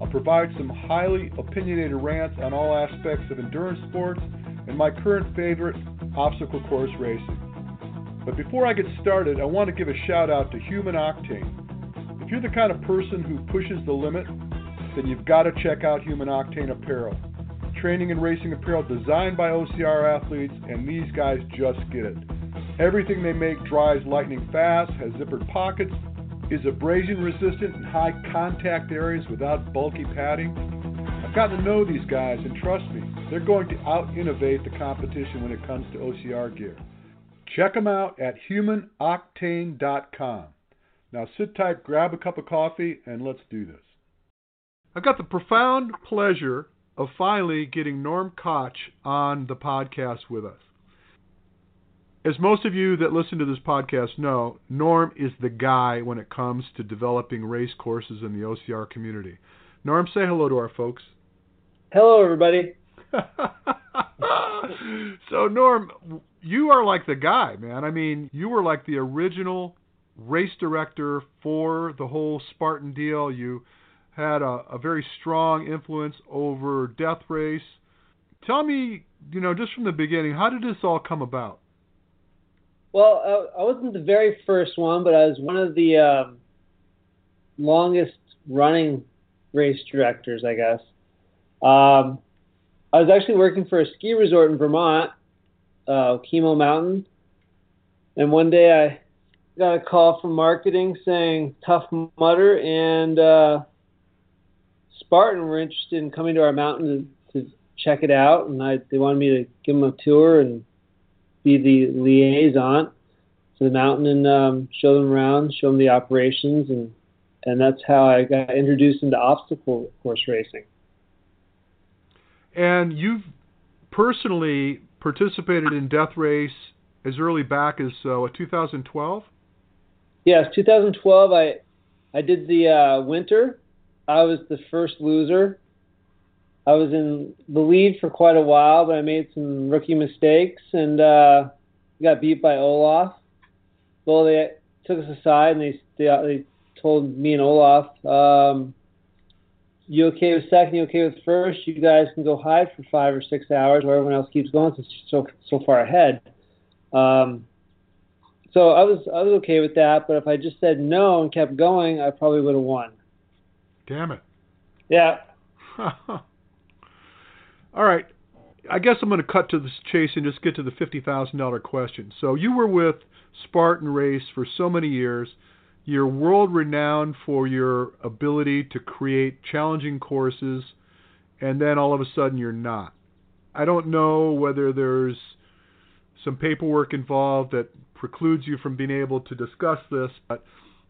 I'll provide some highly opinionated rants on all aspects of endurance sports and my current favorite, obstacle course racing. But before I get started, I want to give a shout out to Human Octane. If you're the kind of person who pushes the limit, then you've got to check out Human Octane Apparel. Training and racing apparel designed by OCR athletes, and these guys just get it. Everything they make dries lightning fast, has zippered pockets, is abrasion resistant in high contact areas without bulky padding. I've gotten to know these guys, and trust me, they're going to out innovate the competition when it comes to OCR gear. Check them out at humanoctane.com. Now sit tight, grab a cup of coffee, and let's do this. I've got the profound pleasure of finally getting Norm Koch on the podcast with us. As most of you that listen to this podcast know, Norm is the guy when it comes to developing race courses in the OCR community. Norm, say hello to our folks. Hello, everybody. so, Norm, you are like the guy, man. I mean, you were like the original race director for the whole Spartan deal. You had a, a very strong influence over Death Race. Tell me, you know, just from the beginning, how did this all come about? Well, I, I wasn't the very first one, but I was one of the um, longest running race directors, I guess. Um, I was actually working for a ski resort in Vermont, uh, Okemo Mountain, and one day I got a call from marketing saying Tough Mudder and uh, Spartan were interested in coming to our mountain to, to check it out, and I, they wanted me to give them a tour and be the liaison to the mountain and um, show them around, show them the operations, and and that's how I got introduced into obstacle course racing. And you've personally participated in Death Race as early back as uh, what 2012? Yes, 2012. I I did the uh, winter. I was the first loser. I was in the lead for quite a while, but I made some rookie mistakes and uh, got beat by Olaf. Well, they took us aside and they they, they told me and Olaf, um, "You okay with second? You okay with first? You guys can go hide for five or six hours, while everyone else keeps going since so so far ahead." Um, so I was I was okay with that, but if I just said no and kept going, I probably would have won. Damn it. Yeah. All right. I guess I'm going to cut to the chase and just get to the $50,000 question. So you were with Spartan Race for so many years. You're world renowned for your ability to create challenging courses, and then all of a sudden you're not. I don't know whether there's some paperwork involved that precludes you from being able to discuss this, but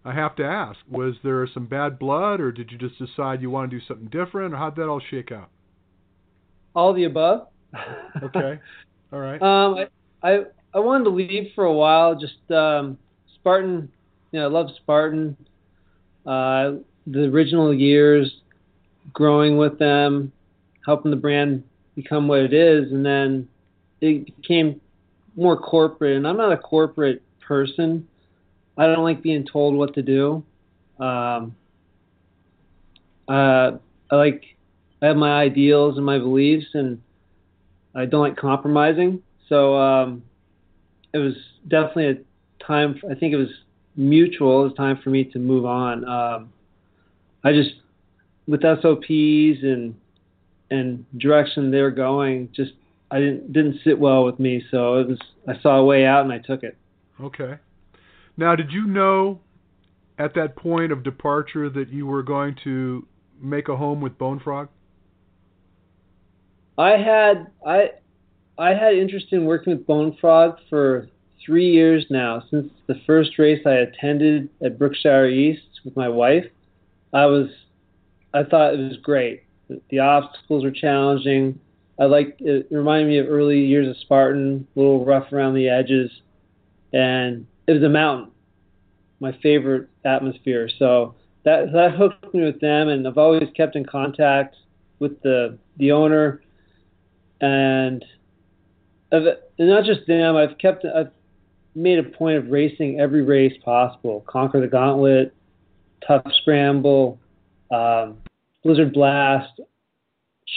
I have to ask, was there some bad blood or did you just decide you want to do something different or how'd that all shake out? All the above. okay. All right. Um, I, I I wanted to leave for a while. Just um, Spartan, you know, I love Spartan. Uh, the original years, growing with them, helping the brand become what it is, and then it became more corporate. And I'm not a corporate person. I don't like being told what to do. Um, uh, I like I have my ideals and my beliefs, and I don't like compromising. So um, it was definitely a time. I think it was mutual. It was time for me to move on. Um, I just with SOPs and and direction they're going, just I didn't didn't sit well with me. So it was I saw a way out and I took it. Okay. Now, did you know at that point of departure that you were going to make a home with Bone Frog? I had I I had interest in working with Bone Frog for three years now. Since the first race I attended at Berkshire East with my wife, I was I thought it was great. The obstacles were challenging. I like it reminded me of early years of Spartan, a little rough around the edges, and it was a mountain, my favorite atmosphere. So that that hooked me with them, and I've always kept in contact with the the owner, and, and not just them. I've kept I've made a point of racing every race possible. Conquer the Gauntlet, Tough Scramble, um, Blizzard Blast,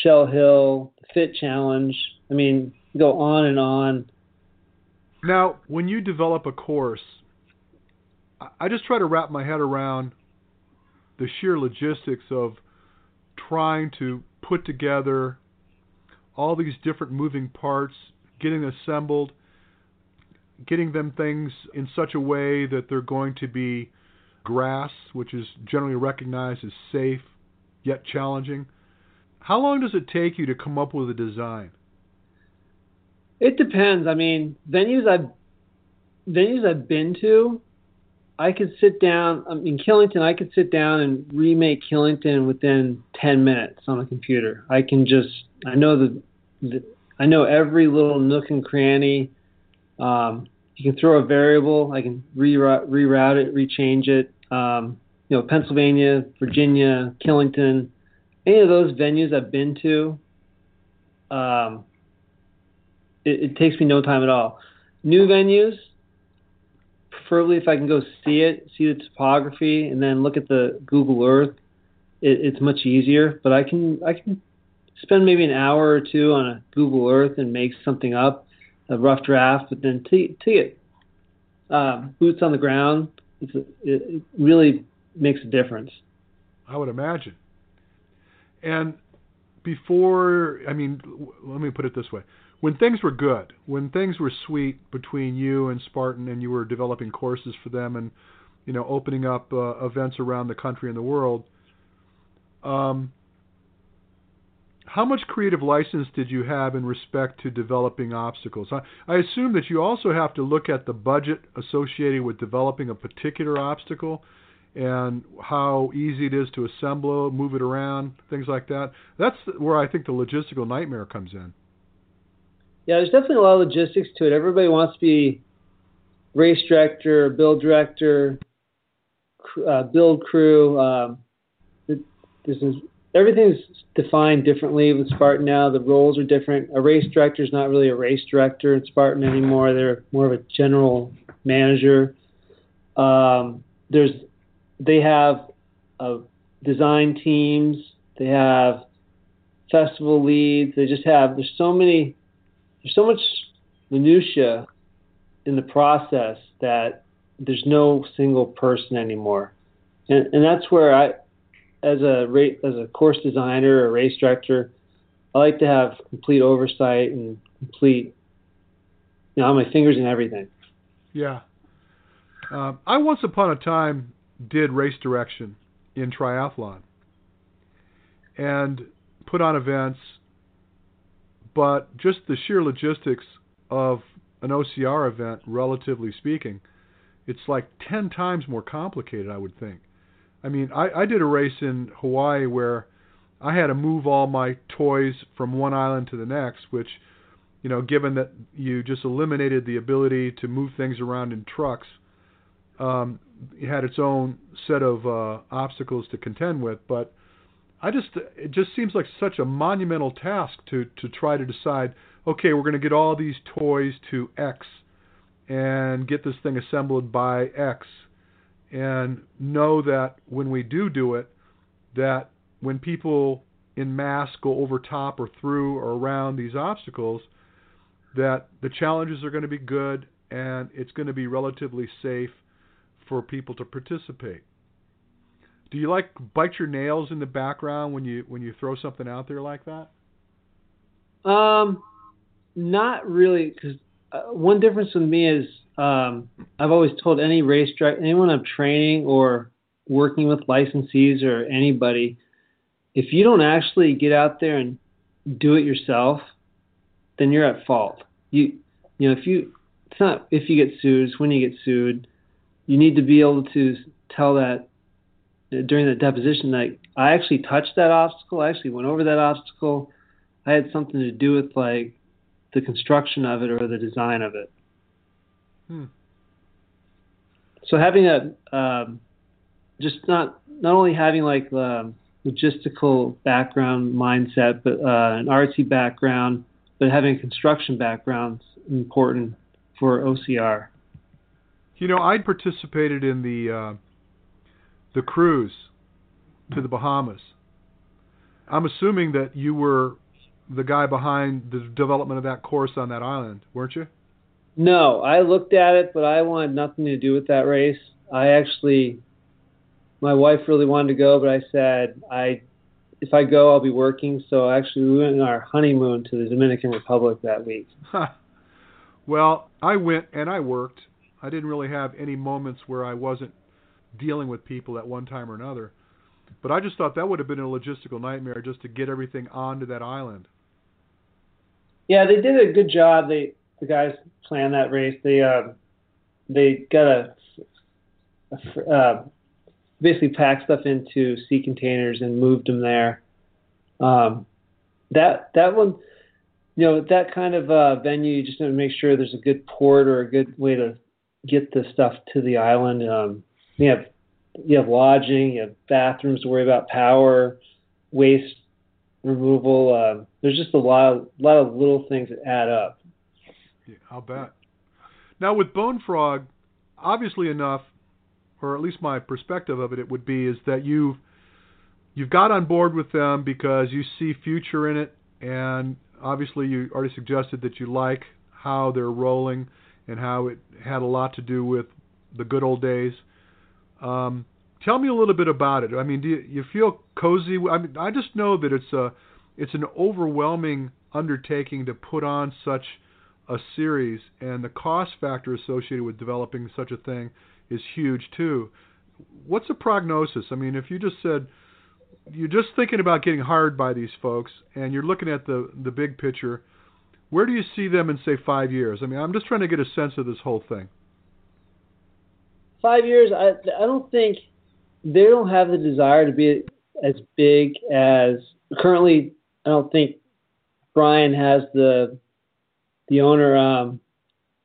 Shale Hill, Fit Challenge. I mean, go on and on. Now, when you develop a course, I just try to wrap my head around the sheer logistics of trying to put together all these different moving parts, getting assembled, getting them things in such a way that they're going to be grass, which is generally recognized as safe yet challenging. How long does it take you to come up with a design? It depends. I mean, venues I've venues I've been to, I could sit down. I mean, Killington, I could sit down and remake Killington within ten minutes on a computer. I can just, I know the, the I know every little nook and cranny. Um, you can throw a variable. I can reroute, reroute it, rechange it. Um, you know, Pennsylvania, Virginia, Killington, any of those venues I've been to, um, it, it, takes me no time at all. New venues, preferably if I can go see it, see the topography, and then look at the Google Earth, it, it's much easier. But I can I can spend maybe an hour or two on a Google Earth and make something up, a rough draft. But then to, to get uh, boots on the ground, a, it really makes a difference. I would imagine. And before, I mean, let me put it this way: when things were good, when things were sweet between you and Spartan, and you were developing courses for them, and you know, opening up uh, events around the country and the world. Um, how much creative license did you have in respect to developing obstacles? I, I, assume that you also have to look at the budget associated with developing a particular obstacle and how easy it is to assemble, move it around, things like that. That's where I think the logistical nightmare comes in. Yeah, there's definitely a lot of logistics to it. Everybody wants to be race director, build director, uh, build crew. Um, this is everything's defined differently with Spartan now. The roles are different. A race director is not really a race director in Spartan anymore. They're more of a general manager. Um, there's they have uh, design teams. They have festival leads. They just have there's so many there's so much minutia in the process that there's no single person anymore, and and that's where I, as a as a course designer or race director, I like to have complete oversight and complete, you know, on my fingers in everything. Yeah. Uh, I once upon a time did race direction in triathlon and put on events, but just the sheer logistics of an OCR event, relatively speaking, it's like 10 times more complicated, I would think. I mean, I, I did a race in Hawaii where I had to move all my toys from one island to the next, which, you know, given that you just eliminated the ability to move things around in trucks, um, it had its own set of uh, obstacles to contend with. But I just it just seems like such a monumental task to to try to decide. Okay, we're going to get all these toys to X and get this thing assembled by X, and know that when we do do it, that when people in mass go over top or through or around these obstacles, that the challenges are going to be good and it's going to be relatively safe for people to participate. Do you like bite your nails in the background when you when you throw something out there like that? Um, not really, because uh, one difference with me is um, I've always told any race driver, anyone I'm training or working with licensees or anybody, if you don't actually get out there and do it yourself, then you're at fault. You you know if you it's not if you get sued, it's when you get sued you need to be able to tell that during the deposition that I actually touched that obstacle. I actually went over that obstacle. I had something to do with like the construction of it or the design of it. Hmm. So having a um, just not not only having like the logistical background mindset, but uh, an artsy background, but having a construction background is important for OCR. You know, I'd participated in the uh, the cruise to the Bahamas. I'm assuming that you were the guy behind the development of that course on that island, weren't you? No, I looked at it, but I wanted nothing to do with that race. I actually, my wife really wanted to go, but I said, I, if I go, I'll be working. So actually, we went on our honeymoon to the Dominican Republic that week. well, I went and I worked. I didn't really have any moments where I wasn't dealing with people at one time or another. But I just thought that would have been a logistical nightmare just to get everything onto that island. Yeah, they did a good job. They the guys planned that race. They uh, they got a, a uh, basically packed stuff into sea containers and moved them there. Um, that that one, you know, that kind of uh, venue, you just want to make sure there's a good port or a good way to get the stuff to the island. Um, you have you have lodging, you have bathrooms to worry about, power, waste removal. Uh, there's just a lot of lot of little things that add up. Yeah, I'll bet. Now with Bone Frog, obviously enough, or at least my perspective of it, it would be is that you've you've got on board with them because you see future in it, and obviously you already suggested that you like how they're rolling and how it had a lot to do with the good old days. Um, tell me a little bit about it. I mean, do you, you feel cozy? I mean, I just know that it's a it's an overwhelming undertaking to put on such a series, and the cost factor associated with developing such a thing is huge too. What's the prognosis? I mean, if you just said you're just thinking about getting hired by these folks, and you're looking at the the big picture, where do you see them in say five years? I mean, I'm just trying to get a sense of this whole thing five years, I I don't think they don't have the desire to be as big as currently. I don't think Brian has the the owner um,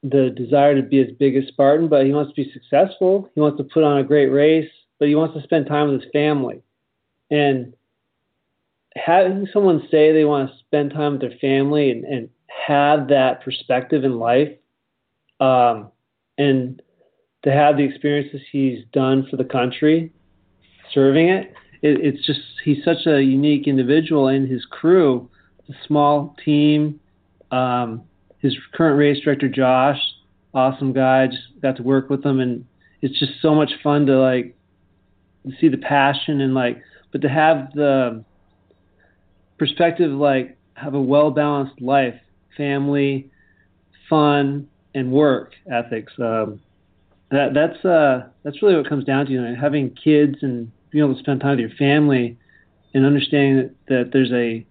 the desire to be as big as Spartan, but he wants to be successful. He wants to put on a great race, but he wants to spend time with his family. And having someone say they want to spend time with their family and, and have that perspective in life, um, and to have the experiences he's done for the country, serving it, it it's just he's such a unique individual and his crew, the small team. Um, his current race director Josh, awesome guy. Just got to work with him, and it's just so much fun to like see the passion and like, but to have the perspective like have a well balanced life, family, fun, and work ethics. Um, that that's uh that's really what comes down to you know, having kids and being able to spend time with your family and understanding that, that there's a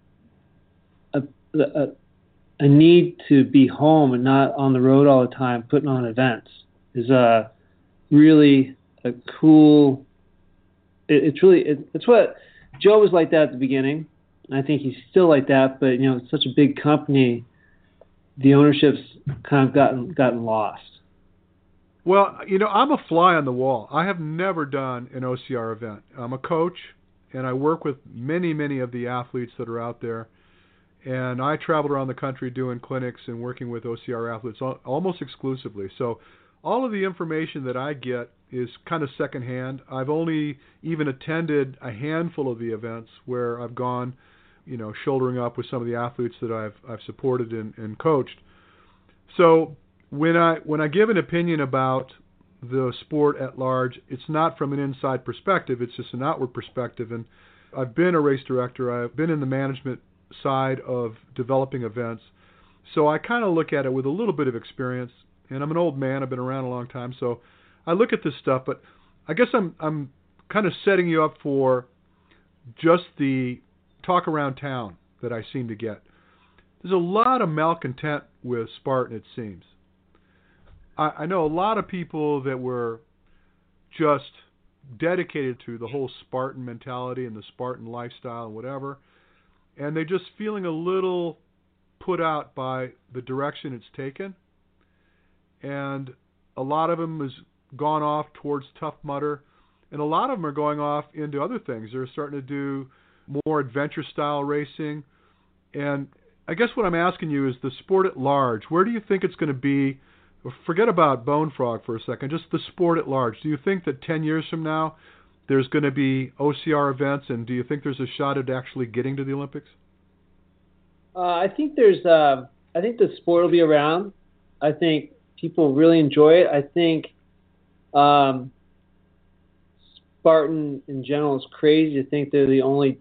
a, a a need to be home and not on the road all the time putting on events is a uh, really a cool it, it's really it, it's what joe was like that at the beginning i think he's still like that but you know it's such a big company the ownership's kind of gotten gotten lost well, you know, I'm a fly on the wall. I have never done an OCR event. I'm a coach, and I work with many, many of the athletes that are out there. And I travel around the country doing clinics and working with OCR athletes almost exclusively. So all of the information that I get is kind of secondhand. I've only even attended a handful of the events where I've gone, you know, shouldering up with some of the athletes that I've I've supported and, and coached. So when I when I give an opinion about the sport at large, it's not from an inside perspective. It's just an outward perspective. And I've been a race director. I've been in the management side of developing events. So I kind of look at it with a little bit of experience. And I'm an old man. I've been around a long time. So I look at this stuff. But I guess I'm I'm kind of setting you up for just the talk around town that I seem to get. There's a lot of malcontent with Spartan, it seems. I, I know a lot of people that were just dedicated to the whole Spartan mentality and the Spartan lifestyle and whatever, and they're just feeling a little put out by the direction it's taken. And a lot of them has gone off towards Tough Mudder, and a lot of them are going off into other things. They're starting to do more adventure style racing. And I guess what I'm asking you is the sport at large. Where do you think it's going to be? Forget about Bone Frog for a second. Just the sport at large. Do you think that 10 years from now there's going to be OCR events, and do you think there's a shot at actually getting to the Olympics? Uh, I think there's. Uh, I think the sport will be around. I think people really enjoy it. I think um, Spartan in general is crazy to think they're the only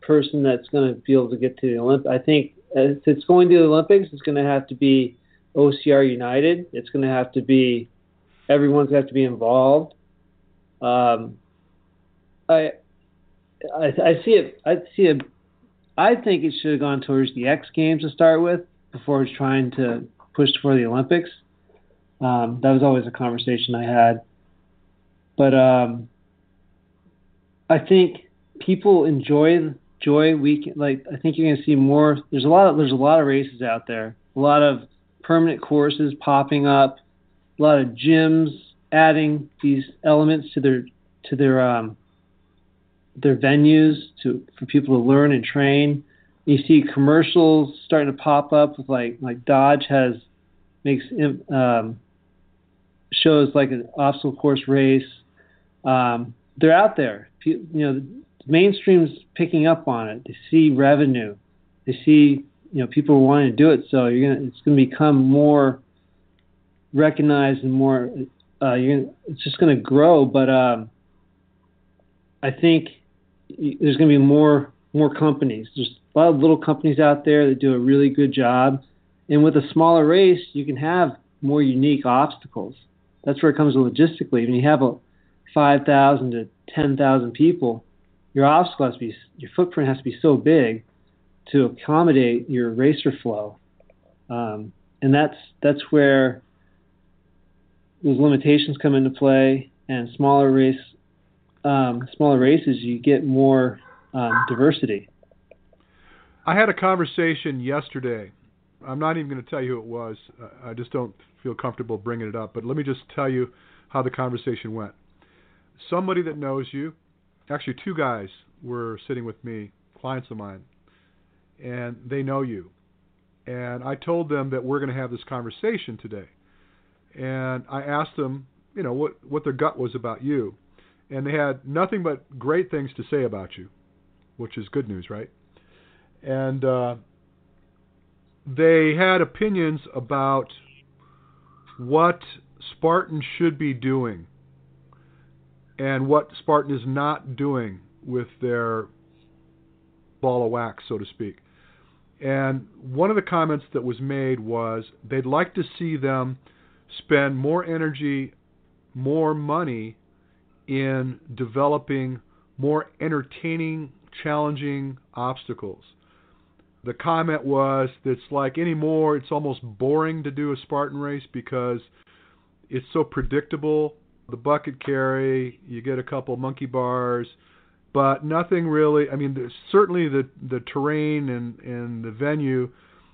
person that's going to be able to get to the Olympics. I think if it's going to the Olympics, it's going to have to be OCR United. It's going to have to be everyone's going to have to be involved. Um, I, I I see it. I see it. I think it should have gone towards the X Games to start with before trying to push for the Olympics. Um, that was always a conversation I had. But um, I think people enjoy the joy week. Like I think you're going to see more. There's a lot of there's a lot of races out there. A lot of permanent courses popping up. A lot of gyms adding these elements to their to their um, their venues to for people to learn and train. You see commercials starting to pop up with like like Dodge has makes um, shows like an obstacle course race. Um, they're out there. You know, mainstream's picking up on it. They see revenue. They see you know people wanting to do it. So you're gonna it's gonna become more recognized and more. Uh, you're it's just gonna grow. But um, I think there's gonna be more more companies. There's a lot of little companies out there that do a really good job. And with a smaller race, you can have more unique obstacles. That's where it comes logistically. When you have a 5,000 to 10,000 people, your obstacle has to be, your footprint has to be so big to accommodate your racer flow. Um, and that's, that's where those limitations come into play and smaller race, um, smaller races, you get more um, diversity. I had a conversation yesterday. I'm not even going to tell you who it was. I just don't feel comfortable bringing it up. But let me just tell you how the conversation went. Somebody that knows you, actually two guys were sitting with me, clients of mine, and they know you. And I told them that we're going to have this conversation today. And I asked them, you know, what what their gut was about you. And they had nothing but great things to say about you, which is good news, right? And uh, they had opinions about what Spartan should be doing and what Spartan is not doing with their ball of wax, so to speak. And one of the comments that was made was they'd like to see them spend more energy, more money in developing more entertaining, challenging obstacles. The comment was it's like anymore, it's almost boring to do a Spartan race because it's so predictable. The bucket carry, you get a couple monkey bars, but nothing really. I mean, certainly the the terrain and and the venue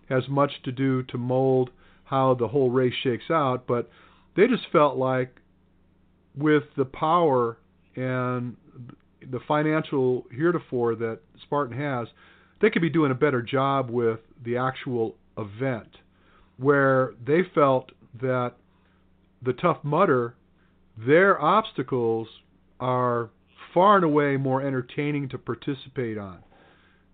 has much to do to mold how the whole race shakes out. But they just felt like with the power and the financial heretofore that Spartan has, they could be doing a better job with the actual event, where they felt that the Tough Mudder, their obstacles are far and away more entertaining to participate on.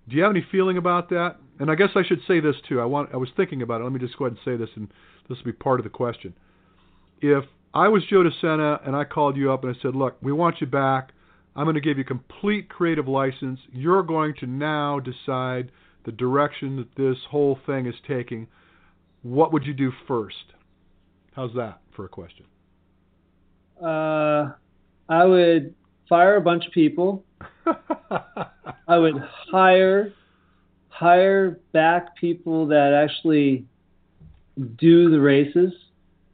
Do you have any feeling about that? And I guess I should say this too. I want I was thinking about it. Let me just go ahead and say this, and this will be part of the question. If I was Joe DeSena and I called you up and I said, "Look, we want you back. I'm going to give you complete creative license. You're going to now decide the direction that this whole thing is taking. What would you do first? How's that for a question? Uh, I would fire a bunch of people. I would hire hire back people that actually do the races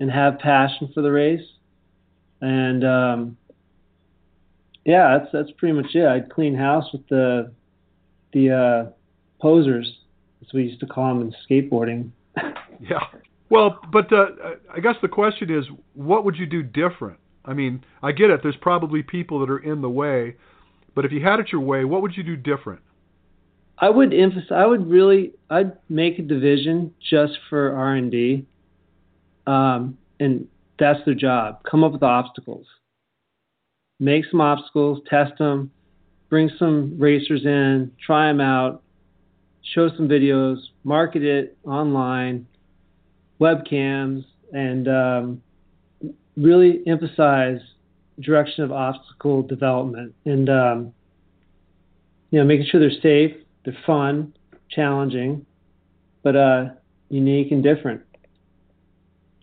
and have passion for the race. And um, Yeah, that's that's pretty much it. I'd clean house with the the uh, posers, as we used to call them in skateboarding. yeah. Well, but uh, I guess the question is, what would you do different? I mean, I get it. There's probably people that are in the way, but if you had it your way, what would you do different? I would emphasize. I would really. I'd make a division just for R and D, um, and that's their job. Come up with obstacles. Make some obstacles, test them, bring some racers in, try them out, show some videos, market it online, webcams, and um, really emphasize direction of obstacle development and um, you know making sure they're safe, they're fun, challenging, but uh, unique and different.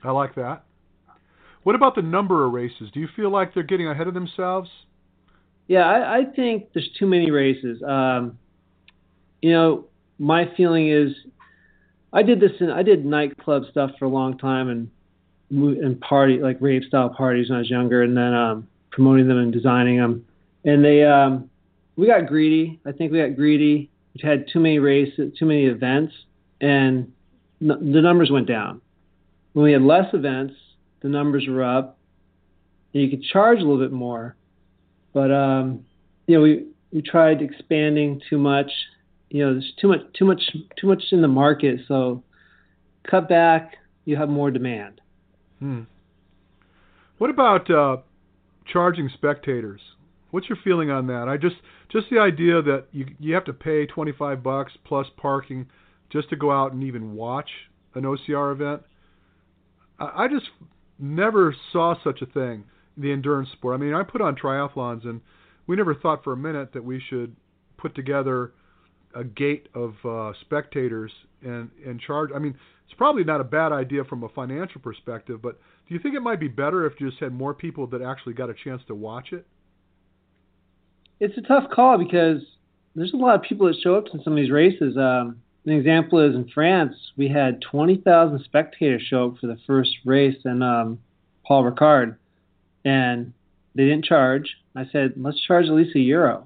I like that. What about the number of races? Do you feel like they're getting ahead of themselves? Yeah, I, I think there's too many races. Um, you know, my feeling is, I did this in I did nightclub stuff for a long time and and party like rave style parties when I was younger, and then um, promoting them and designing them. And they um, we got greedy. I think we got greedy. We had too many races, too many events, and n- the numbers went down. When we had less events, the numbers were up. And you could charge a little bit more, but um, you know we we tried expanding too much. You know, there's too much too much too much in the market, so cut back. You have more demand. Hmm. What about uh, charging spectators? What's your feeling on that? I just just the idea that you you have to pay 25 bucks plus parking just to go out and even watch an OCR event. I, I just never saw such a thing. The endurance sport. I mean, I put on triathlons, and we never thought for a minute that we should put together a gate of uh, spectators and and charge. I mean, it's probably not a bad idea from a financial perspective, but do you think it might be better if you just had more people that actually got a chance to watch it? It's a tough call because there's a lot of people that show up to some of these races. Um, an example is in France, we had 20,000 spectators show up for the first race in um, Paul Ricard, and they didn't charge. I said, let's charge at least a euro.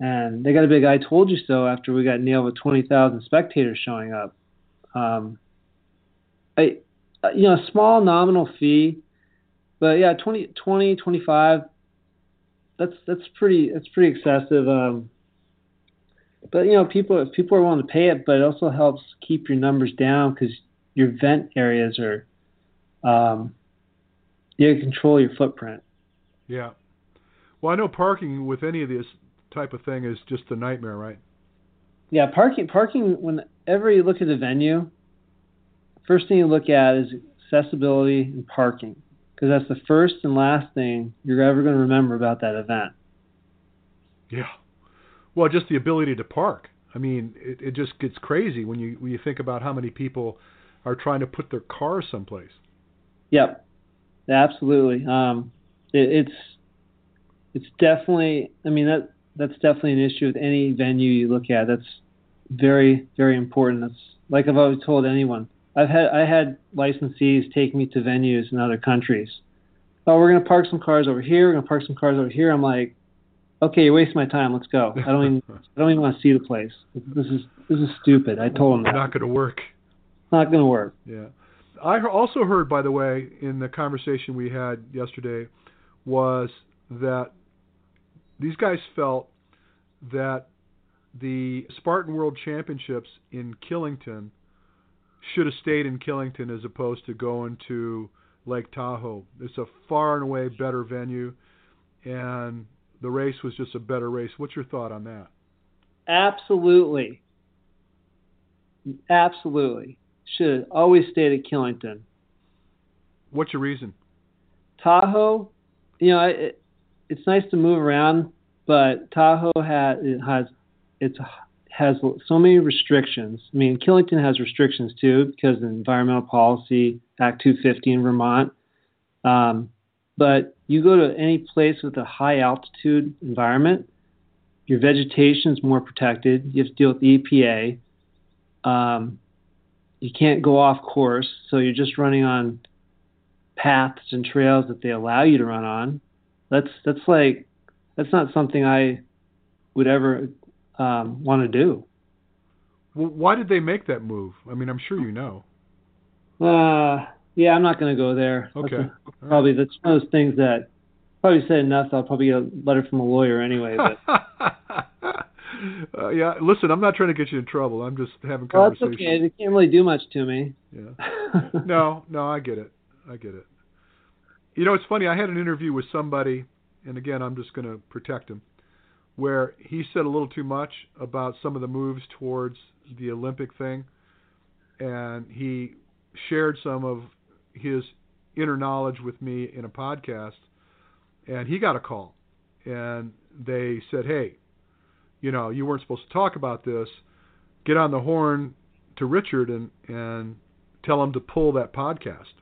And they got a big I told you so after we got nailed with 20,000 spectators showing up. Um, I, uh, you know, a small nominal fee, but yeah, 20, 20 25, that's, that's pretty, that's pretty excessive. Um, but you know, people, if people are willing to pay it, but it also helps keep your numbers down because your vent areas are, um, you control your footprint. Yeah. Well, I know parking with any of this type of thing is just a nightmare, right? Yeah, parking. Parking. Whenever you look at a venue, first thing you look at is accessibility and parking, because that's the first and last thing you're ever going to remember about that event. Yeah. Well, just the ability to park. I mean, it, it just gets crazy when you when you think about how many people are trying to put their cars someplace. Yep, absolutely. Um, it, it's it's definitely. I mean that that's definitely an issue with any venue you look at. That's very very important. That's like I've always told anyone. I've had I had licensees take me to venues in other countries. Oh, we're gonna park some cars over here. We're gonna park some cars over here. I'm like, okay, you're wasting my time. Let's go. I don't even I don't even want to see the place. This is this is stupid. I told them that. Not gonna work. Not gonna work. Yeah. I also heard, by the way, in the conversation we had yesterday, was that these guys felt that the Spartan World Championships in Killington should have stayed in Killington as opposed to going to Lake Tahoe. It's a far and away better venue, and the race was just a better race. What's your thought on that? Absolutely. Absolutely. Should have always stayed at Killington. What's your reason? Tahoe, you know, it, it's nice to move around, but Tahoe has it has it's has so many restrictions. I mean, Killington has restrictions too because of Environmental Policy Act 250 in Vermont. Um, but you go to any place with a high altitude environment, your vegetation is more protected. You have to deal with the EPA. Um, you can't go off course, so you're just running on paths and trails that they allow you to run on. That's that's like that's not something I would ever um, want to do. Well, why did they make that move? I mean, I'm sure you know. Uh, yeah, I'm not going to go there. Okay. That's a, probably that's one of those things that probably said enough. I'll probably get a letter from a lawyer anyway. But uh, yeah, listen, I'm not trying to get you in trouble. I'm just having well, that's okay. They can't really do much to me. Yeah. no, no, I get it. I get it. You know, it's funny. I had an interview with somebody, and again, I'm just going to protect him, where he said a little too much about some of the moves towards the Olympic thing, and he shared some of his inner knowledge with me in a podcast, and he got a call, and they said, "Hey, you know, you weren't supposed to talk about this. Get on the horn to Richard and and tell him to pull that podcast."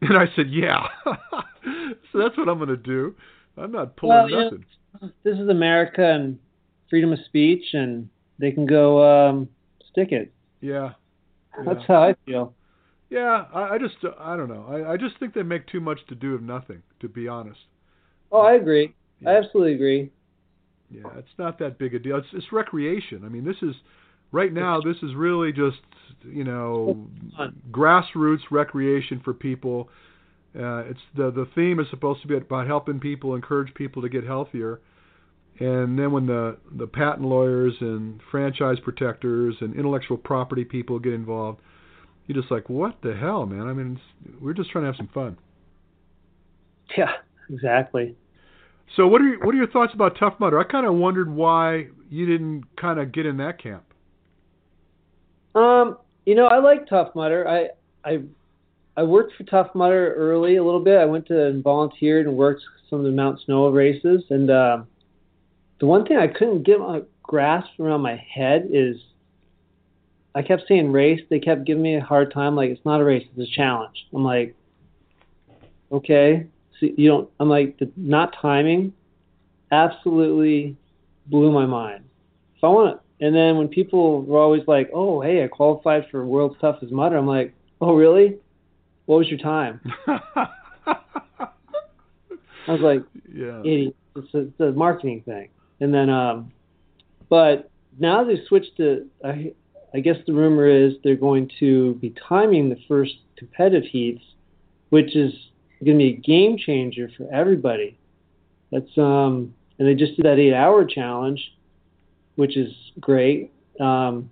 And I said, "Yeah." so that's what I'm going to do. I'm not pulling well, nothing. Know, this is America and freedom of speech, and they can go um, stick it. Yeah. yeah. That's how I feel. Yeah, I, I just I don't know. I, I just think they make too much to do of nothing. To be honest. Oh, I agree. Yeah. I absolutely agree. Yeah, it's not that big a deal. It's, it's recreation. I mean, this is right now. This is really just you know grassroots recreation for people. Uh, it's the the theme is supposed to be about helping people, encourage people to get healthier. And then when the the patent lawyers and franchise protectors and intellectual property people get involved, you're just like, what the hell, man? I mean, we're just trying to have some fun. Yeah, exactly. So what are your, what are your thoughts about Tough Mudder? I kind of wondered why you didn't kind of get in that camp. Um, you know, I like Tough Mudder. I I I worked for Tough Mudder early a little bit. I went to and volunteered and worked some of the Mount Snow races. And uh, the one thing I couldn't get my grasp around my head is I kept saying race. They kept giving me a hard time. Like it's not a race, it's a challenge. I'm like, okay, so you don't. I'm like the not timing. Absolutely blew my mind. If I want to, and then when people were always like, oh hey, I qualified for World's Toughest Mudder. I'm like, oh really? What was your time? I was like, yeah, idiot. It's a, it's a marketing thing. And then, um, but now they switched to. I, I guess the rumor is they're going to be timing the first competitive heats, which is going to be a game changer for everybody. That's um, and they just did that eight-hour challenge, which is great. Um,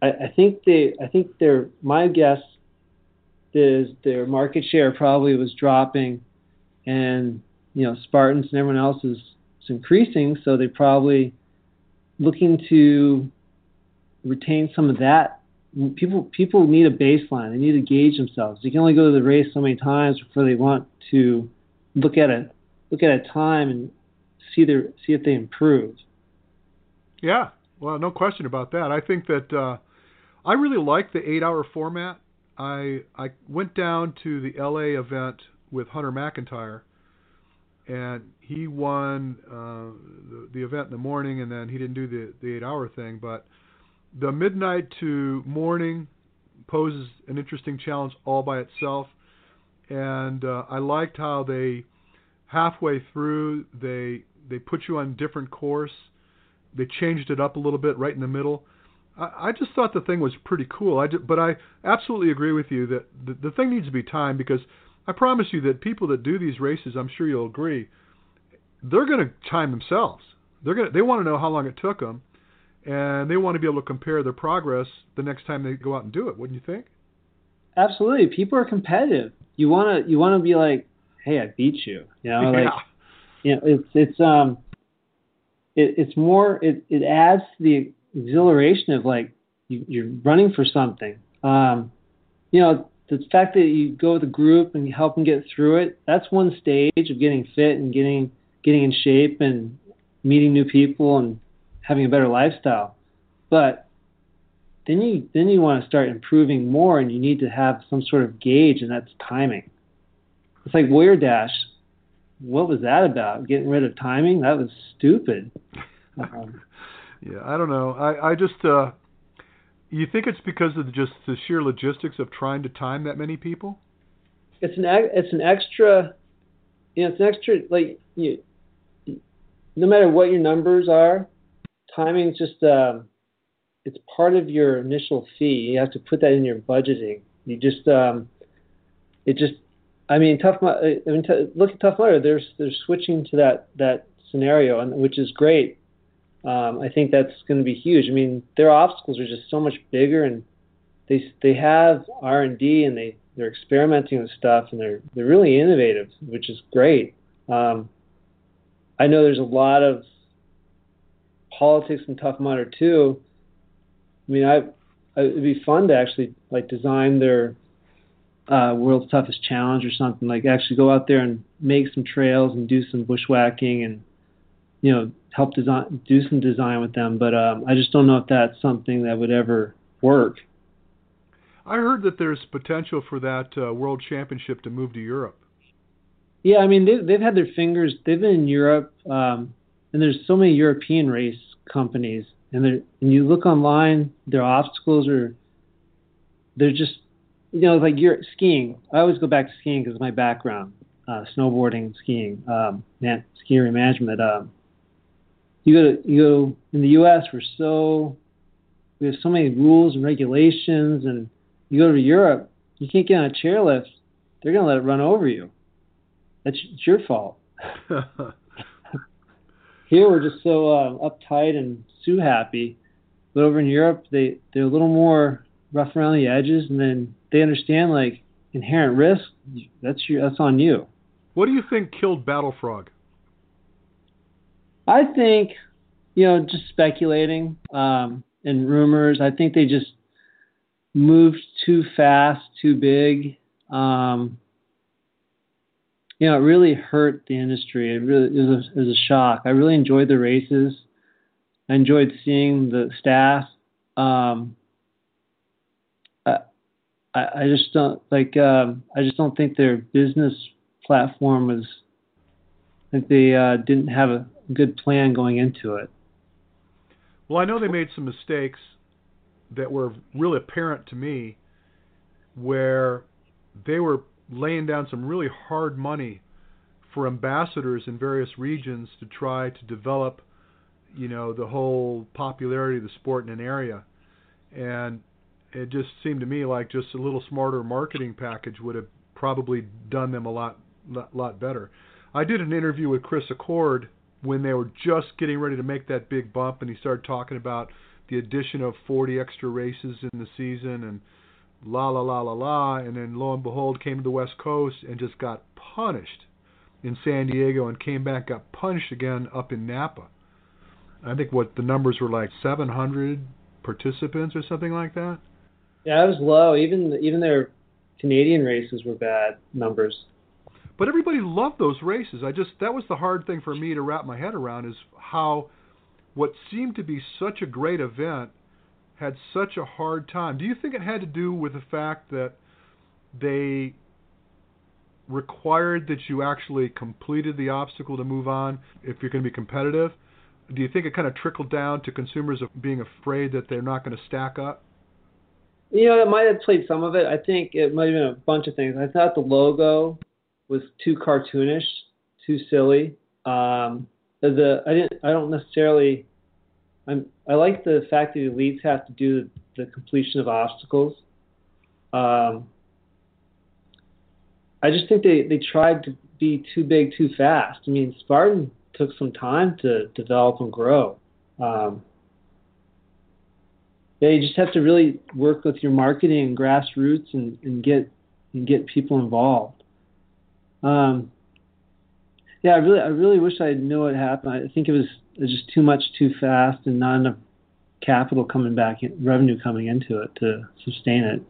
I, I think they, I think they're. my guess is their market share probably was dropping, and you know Spartans and everyone else is, is increasing, so they're probably looking to retain some of that. People people need a baseline. They need to gauge themselves. You can only go to the race so many times before they want to look at a look at a time and see their see if they improve. Yeah, well, no question about that. I think that uh, I really like the eight-hour format. I I went down to the LA event with Hunter McIntyre, and he won uh, the, the event in the morning, and then he didn't do the the eight-hour thing. But the midnight to morning poses an interesting challenge all by itself, and uh, I liked how they halfway through they they put you on different course. They changed it up a little bit right in the middle. I, I just thought the thing was pretty cool. I just, but I absolutely agree with you that the, the thing needs to be timed because I promise you that people that do these races, I'm sure you'll agree, they're going to time themselves. They're going to they want to know how long it took them, and they want to be able to compare their progress the next time they go out and do it. Wouldn't you think? Absolutely. People are competitive. You want to you want to be like, hey, I beat you. You know, like you know, it's it's um, it, it's more it it adds to the exhilaration of like you, you're running for something. Um, you know, the fact that you go with a group and you help them get through it, that's one stage of getting fit and getting getting in shape and meeting new people and having a better lifestyle. But then you then you want to start improving more and you need to have some sort of gauge and that's timing. It's like Warrior Dash. What was that about? Getting rid of timing? That was stupid. Um, yeah, I don't know. I I just uh you think it's because of just the sheer logistics of trying to time that many people? It's an it's an extra you know, it's an extra like you. No matter what your numbers are, timing is just um, it's part of your initial fee. You have to put that in your budgeting. You just um, it just I mean tough. I mean t- look at Tough Mudder. They're they're switching to that that scenario, and which is great. Um, I think that's going to be huge. I mean, their obstacles are just so much bigger, and they they have R and D, and they they're experimenting with stuff, and they're they're really innovative, which is great. Um, I know there's a lot of politics in Tough Mudder too. I mean, I it'd be fun to actually like design their uh, world's toughest challenge or something. Like actually go out there and make some trails and do some bushwhacking and you know help design do some design with them. But um, I just don't know if that's something that would ever work. I heard that there's potential for that uh, world championship to move to Europe. Yeah, I mean they've they've had their fingers. They've been in Europe, um, and there's so many European race companies, and they and you look online, their obstacles are they're just you know like you're skiing. I always go back to skiing because of my background, uh, snowboarding skiing, um, man, ski management. Um, you go to you go in the U.S. We're so we have so many rules and regulations, and you go to Europe, you can't get on a chairlift. They're gonna let it run over you. That's it's your fault. Here we're just so uh, uptight and sue happy, but over in Europe they they're a little more rough around the edges, and then they understand like inherent risk. That's your that's on you. What do you think killed Battle Frog? I think, you know, just speculating um, and rumors. I think they just moved too fast, too big. Um, you know, it really hurt the industry. It really it was, a, it was a shock. I really enjoyed the races. I enjoyed seeing the staff. Um, I, I just don't like. Um, I just don't think their business platform was. I think they uh, didn't have a good plan going into it. Well, I know they made some mistakes that were really apparent to me, where they were laying down some really hard money for ambassadors in various regions to try to develop, you know, the whole popularity of the sport in an area. And it just seemed to me like just a little smarter marketing package would have probably done them a lot lot, better. I did an interview with Chris Accord when they were just getting ready to make that big bump and he started talking about the addition of 40 extra races in the season and la la la la la, and then lo and behold came to the West Coast and just got punished in San Diego and came back got punished again up in Napa. I think what the numbers were like 700 participants or something like that. Yeah, it was low. Even even their Canadian races were bad numbers. But everybody loved those races. I just that was the hard thing for me to wrap my head around is how what seemed to be such a great event had such a hard time. Do you think it had to do with the fact that they required that you actually completed the obstacle to move on if you're going to be competitive? Do you think it kind of trickled down to consumers of being afraid that they're not going to stack up? You know, it might have played some of it. I think it might have been a bunch of things. I thought the logo was too cartoonish, too silly. Um, the I didn't I don't necessarily I'm, I like the fact that elites have to do the completion of obstacles. Um, I just think they, they tried to be too big too fast. I mean, Spartan took some time to develop and grow. Um, yeah, you just have to really work with your marketing and grassroots and, and get and get people involved. Um, yeah, I really I really wish I knew what happened. I think it was just too much too fast and not enough capital coming back, in, revenue coming into it to sustain it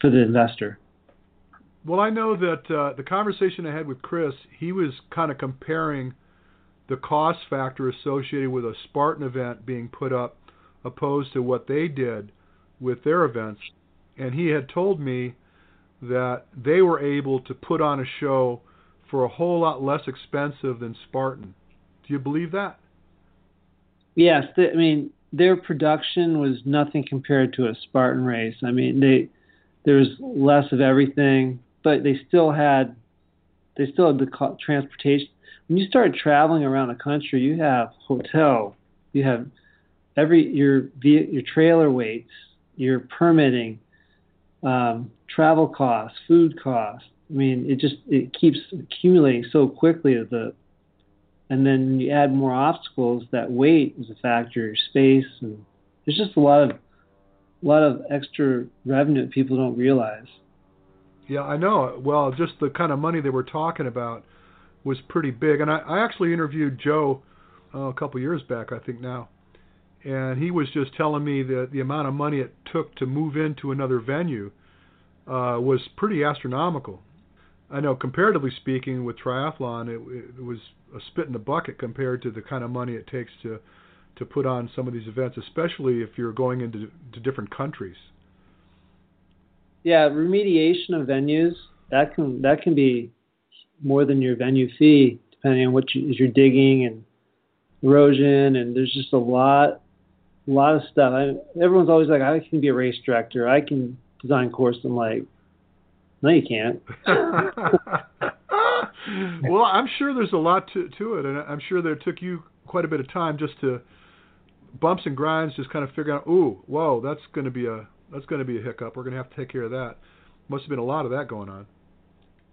for the investor. Well, I know that uh, the conversation I had with Chris, he was kind of comparing the cost factor associated with a Spartan event being put up opposed to what they did with their events. And he had told me that they were able to put on a show for a whole lot less expensive than Spartan. Do you believe that? yes, I mean their production was nothing compared to a Spartan race. I mean they there was less of everything, but they still had they still have the transportation. When you start traveling around the country, you have hotel, you have every your your trailer weights, your permitting, um, travel costs, food costs. I mean, it just it keeps accumulating so quickly. The and then you add more obstacles. That weight is a factor, space, and there's just a lot of a lot of extra revenue that people don't realize. Yeah, I know. Well, just the kind of money they were talking about was pretty big. And I, I actually interviewed Joe uh, a couple years back, I think now, and he was just telling me that the amount of money it took to move into another venue uh, was pretty astronomical. I know, comparatively speaking, with triathlon, it, it was a spit in the bucket compared to the kind of money it takes to to put on some of these events, especially if you're going into to different countries yeah, remediation of venues that can that can be more than your venue fee, depending on what you, you're digging and erosion, and there's just a lot, a lot of stuff. I, everyone's always like, I can be a race director, I can design course. I'm like, no, you can't. well, I'm sure there's a lot to to it, and I'm sure that it took you quite a bit of time just to bumps and grinds, just kind of figure out, ooh, whoa, that's going to be a that's going to be a hiccup. We're going to have to take care of that. Must have been a lot of that going on.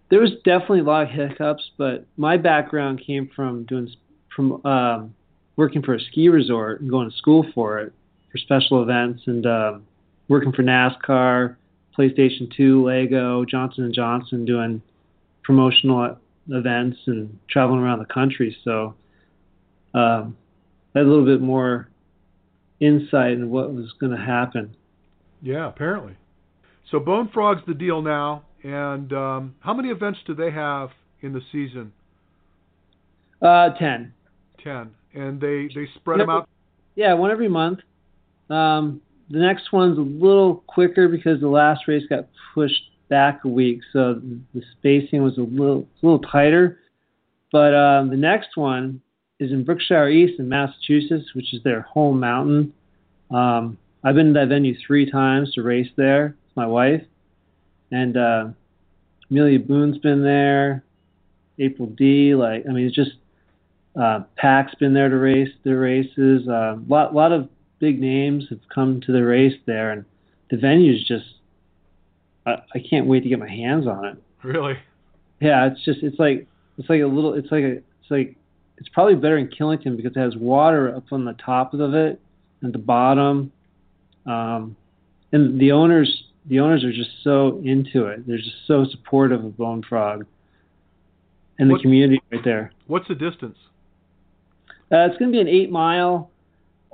There was definitely a lot of hiccups, but my background came from doing from um, working for a ski resort and going to school for it for special events and um, working for NASCAR, PlayStation 2, Lego, Johnson and Johnson, doing promotional events and traveling around the country. So um, I had a little bit more insight into what was going to happen. Yeah, apparently. So Bone Frog's the deal now, and um, how many events do they have in the season? Uh, ten. Ten, and they they spread them out. Yeah, one every month. Um, the next one's a little quicker because the last race got pushed back a week, so the spacing was a little a little tighter. But um, the next one is in Berkshire East in Massachusetts, which is their home mountain. Um, I've been to that venue three times to race there with my wife, and uh, Amelia Boone's been there, April D. Like I mean, it's just uh, Pac's been there to race the races. A uh, lot lot of big names have come to the race there, and the venue's just I, I can't wait to get my hands on it. Really? Yeah, it's just it's like it's like a little it's like a it's like it's probably better in Killington because it has water up on the top of it and the bottom um, and the owners, the owners are just so into it. They're just so supportive of Bone Frog and what, the community right there. What's the distance? Uh, it's going to be an eight mile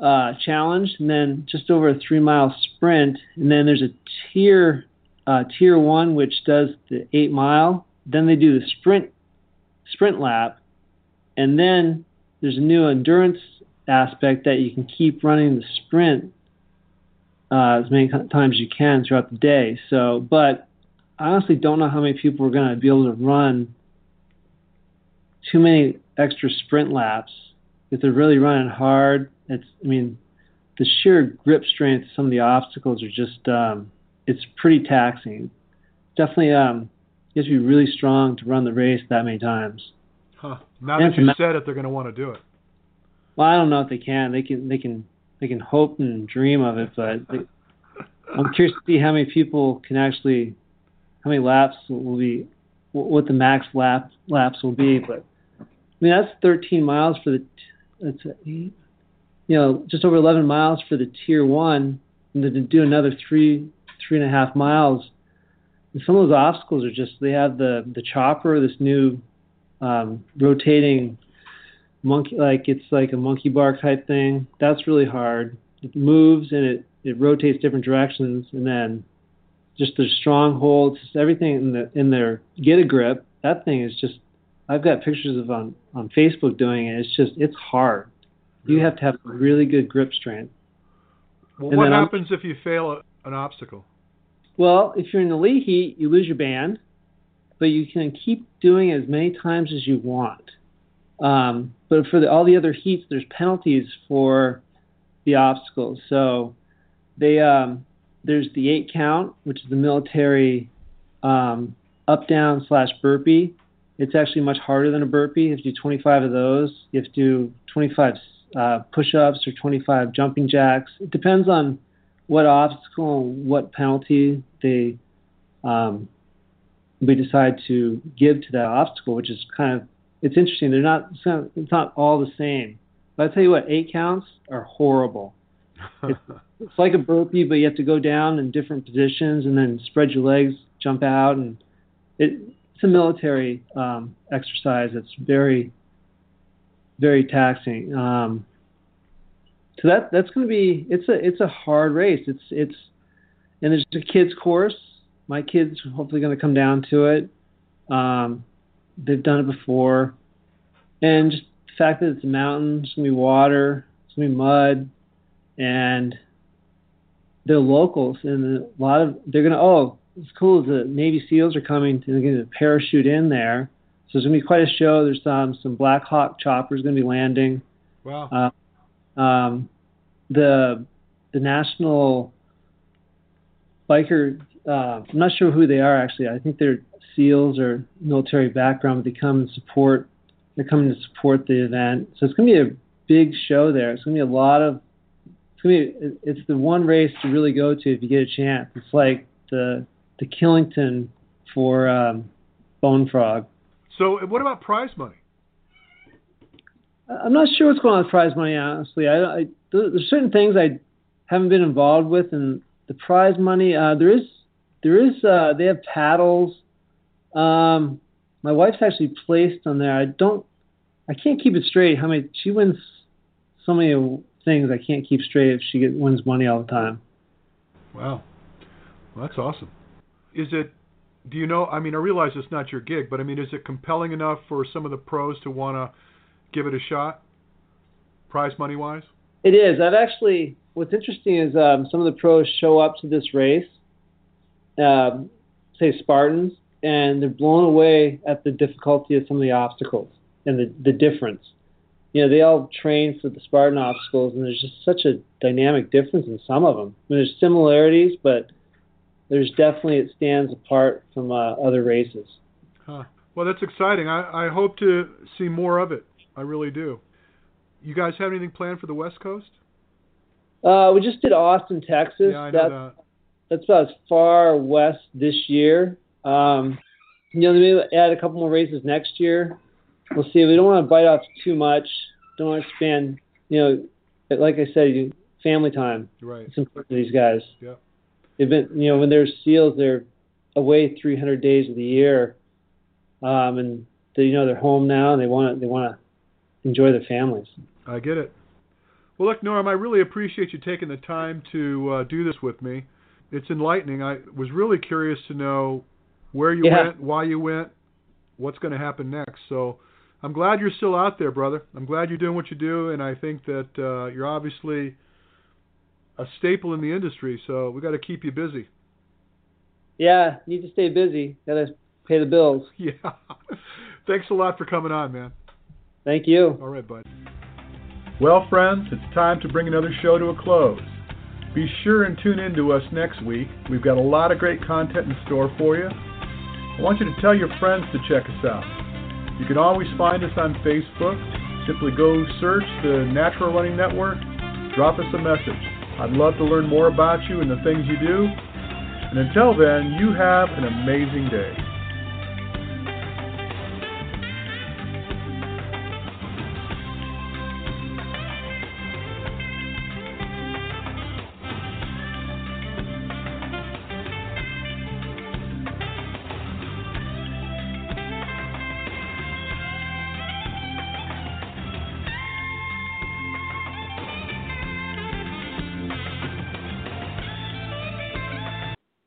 uh, challenge, and then just over a three mile sprint, and then there's a tier uh, tier one which does the eight mile. Then they do the sprint sprint lap, and then there's a new endurance aspect that you can keep running the sprint uh, as many times as you can throughout the day. So, but I honestly don't know how many people are going to be able to run too many extra sprint laps if they're really running hard. It's, I mean, the sheer grip strength, some of the obstacles are just, um, it's pretty taxing. Definitely, um, you have to be really strong to run the race that many times. Huh. Now and that you said it, they're going to want to do it. Well, I don't know if they can. They can. They can they can hope and dream of it, but they, I'm curious to see how many people can actually, how many laps will be, what the max lap laps will be. But I mean, that's 13 miles for the, that's eight, you know, just over 11 miles for the tier one, and then to do another three, three and a half miles. And some of those obstacles are just they have the the chopper, this new um, rotating monkey like it's like a monkey bar type thing. That's really hard. It moves and it it rotates different directions, and then just the strongholds, just everything in the in there. Get a grip. That thing is just. I've got pictures of on on Facebook doing it. It's just it's hard. You have to have really good grip strength. Well, what happens I'm, if you fail a, an obstacle? Well, if you're in the lead heat, you lose your band, but you can keep doing it as many times as you want. Um, but for the, all the other heats, there's penalties for the obstacles. So they um, there's the eight count, which is the military um, up down slash burpee. it's actually much harder than a burpee. If You do 25 of those. You have to do 25 uh, push-ups or 25 jumping jacks. It depends on what obstacle and what penalty they um, we decide to give to that obstacle, which is kind of it's interesting. They're not it's not, it's not all the same. But I tell you what, eight counts are horrible. it's, it's like a burpee, but you have to go down in different positions and then spread your legs, jump out, and it, it's a military um, exercise that's very, very taxing. Um, so that that's going to be it's a it's a hard race. It's it's and there's a kids course. My kids are hopefully going to come down to it. Um, they've done it before, and just the fact that it's a mountain, it's going to be water, it's going to be mud, and they're locals, and a lot of they're going to oh it's cool. The Navy SEALs are coming. They're going to parachute in there, so it's going to be quite a show. There's um, some Black Hawk choppers going to be landing. Wow. Uh, um, the the national biker. Uh, I'm not sure who they are actually. I think they're SEALs or military background, but they come and support. They're coming to support the event, so it's going to be a big show there. It's going to be a lot of. It's going to be. It's the one race to really go to if you get a chance. It's like the the Killington for um, Bone Frog. So, what about prize money? I'm not sure what's going on with prize money. Honestly, I, I there's certain things I haven't been involved with, and the prize money uh, there is there is uh, they have paddles. Um, my wife's actually placed on there. I don't I can't keep it straight. How many she wins so many things I can't keep straight if she get, wins money all the time. Wow, well, that's awesome. Is it? Do you know? I mean, I realize it's not your gig, but I mean, is it compelling enough for some of the pros to want to give it a shot, prize money wise? It is. I've actually. What's interesting is um, some of the pros show up to this race, um, say Spartans, and they're blown away at the difficulty of some of the obstacles and the the difference. You know, they all train for the Spartan obstacles, and there's just such a dynamic difference in some of them. I mean, there's similarities, but there's definitely it stands apart from uh, other races. Huh. Well, that's exciting. I, I hope to see more of it. I really do. You guys have anything planned for the West Coast? Uh, we just did Austin, Texas. Yeah, I know that's, that. That's about as far west this year. Um, you know, they maybe add a couple more races next year. We'll see. We don't want to bite off too much. Don't want to expand. You know, like I said, family time. Right. It's important to these guys. Yeah. They've been, you know, when they're SEALs, they're away 300 days of the year, um, and they, you know, they're home now, and they want to, they want to enjoy their families. I get it. Well, look, Norm, I really appreciate you taking the time to uh, do this with me. It's enlightening. I was really curious to know where you Yeah. went, why you went, what's going to happen next. So I'm glad you're still out there, brother. I'm glad you're doing what you do, and I think that uh, you're obviously a staple in the industry. So we got to keep you busy. Yeah, need to stay busy. Got to pay the bills. Yeah. Thanks a lot for coming on, man. Thank you. All right, bud. Well, friends, it's time to bring another show to a close. Be sure and tune in to us next week. We've got a lot of great content in store for you. I want you to tell your friends to check us out. You can always find us on Facebook. Simply go search the Natural Running Network, drop us a message. I'd love to learn more about you and the things you do. And until then, you have an amazing day.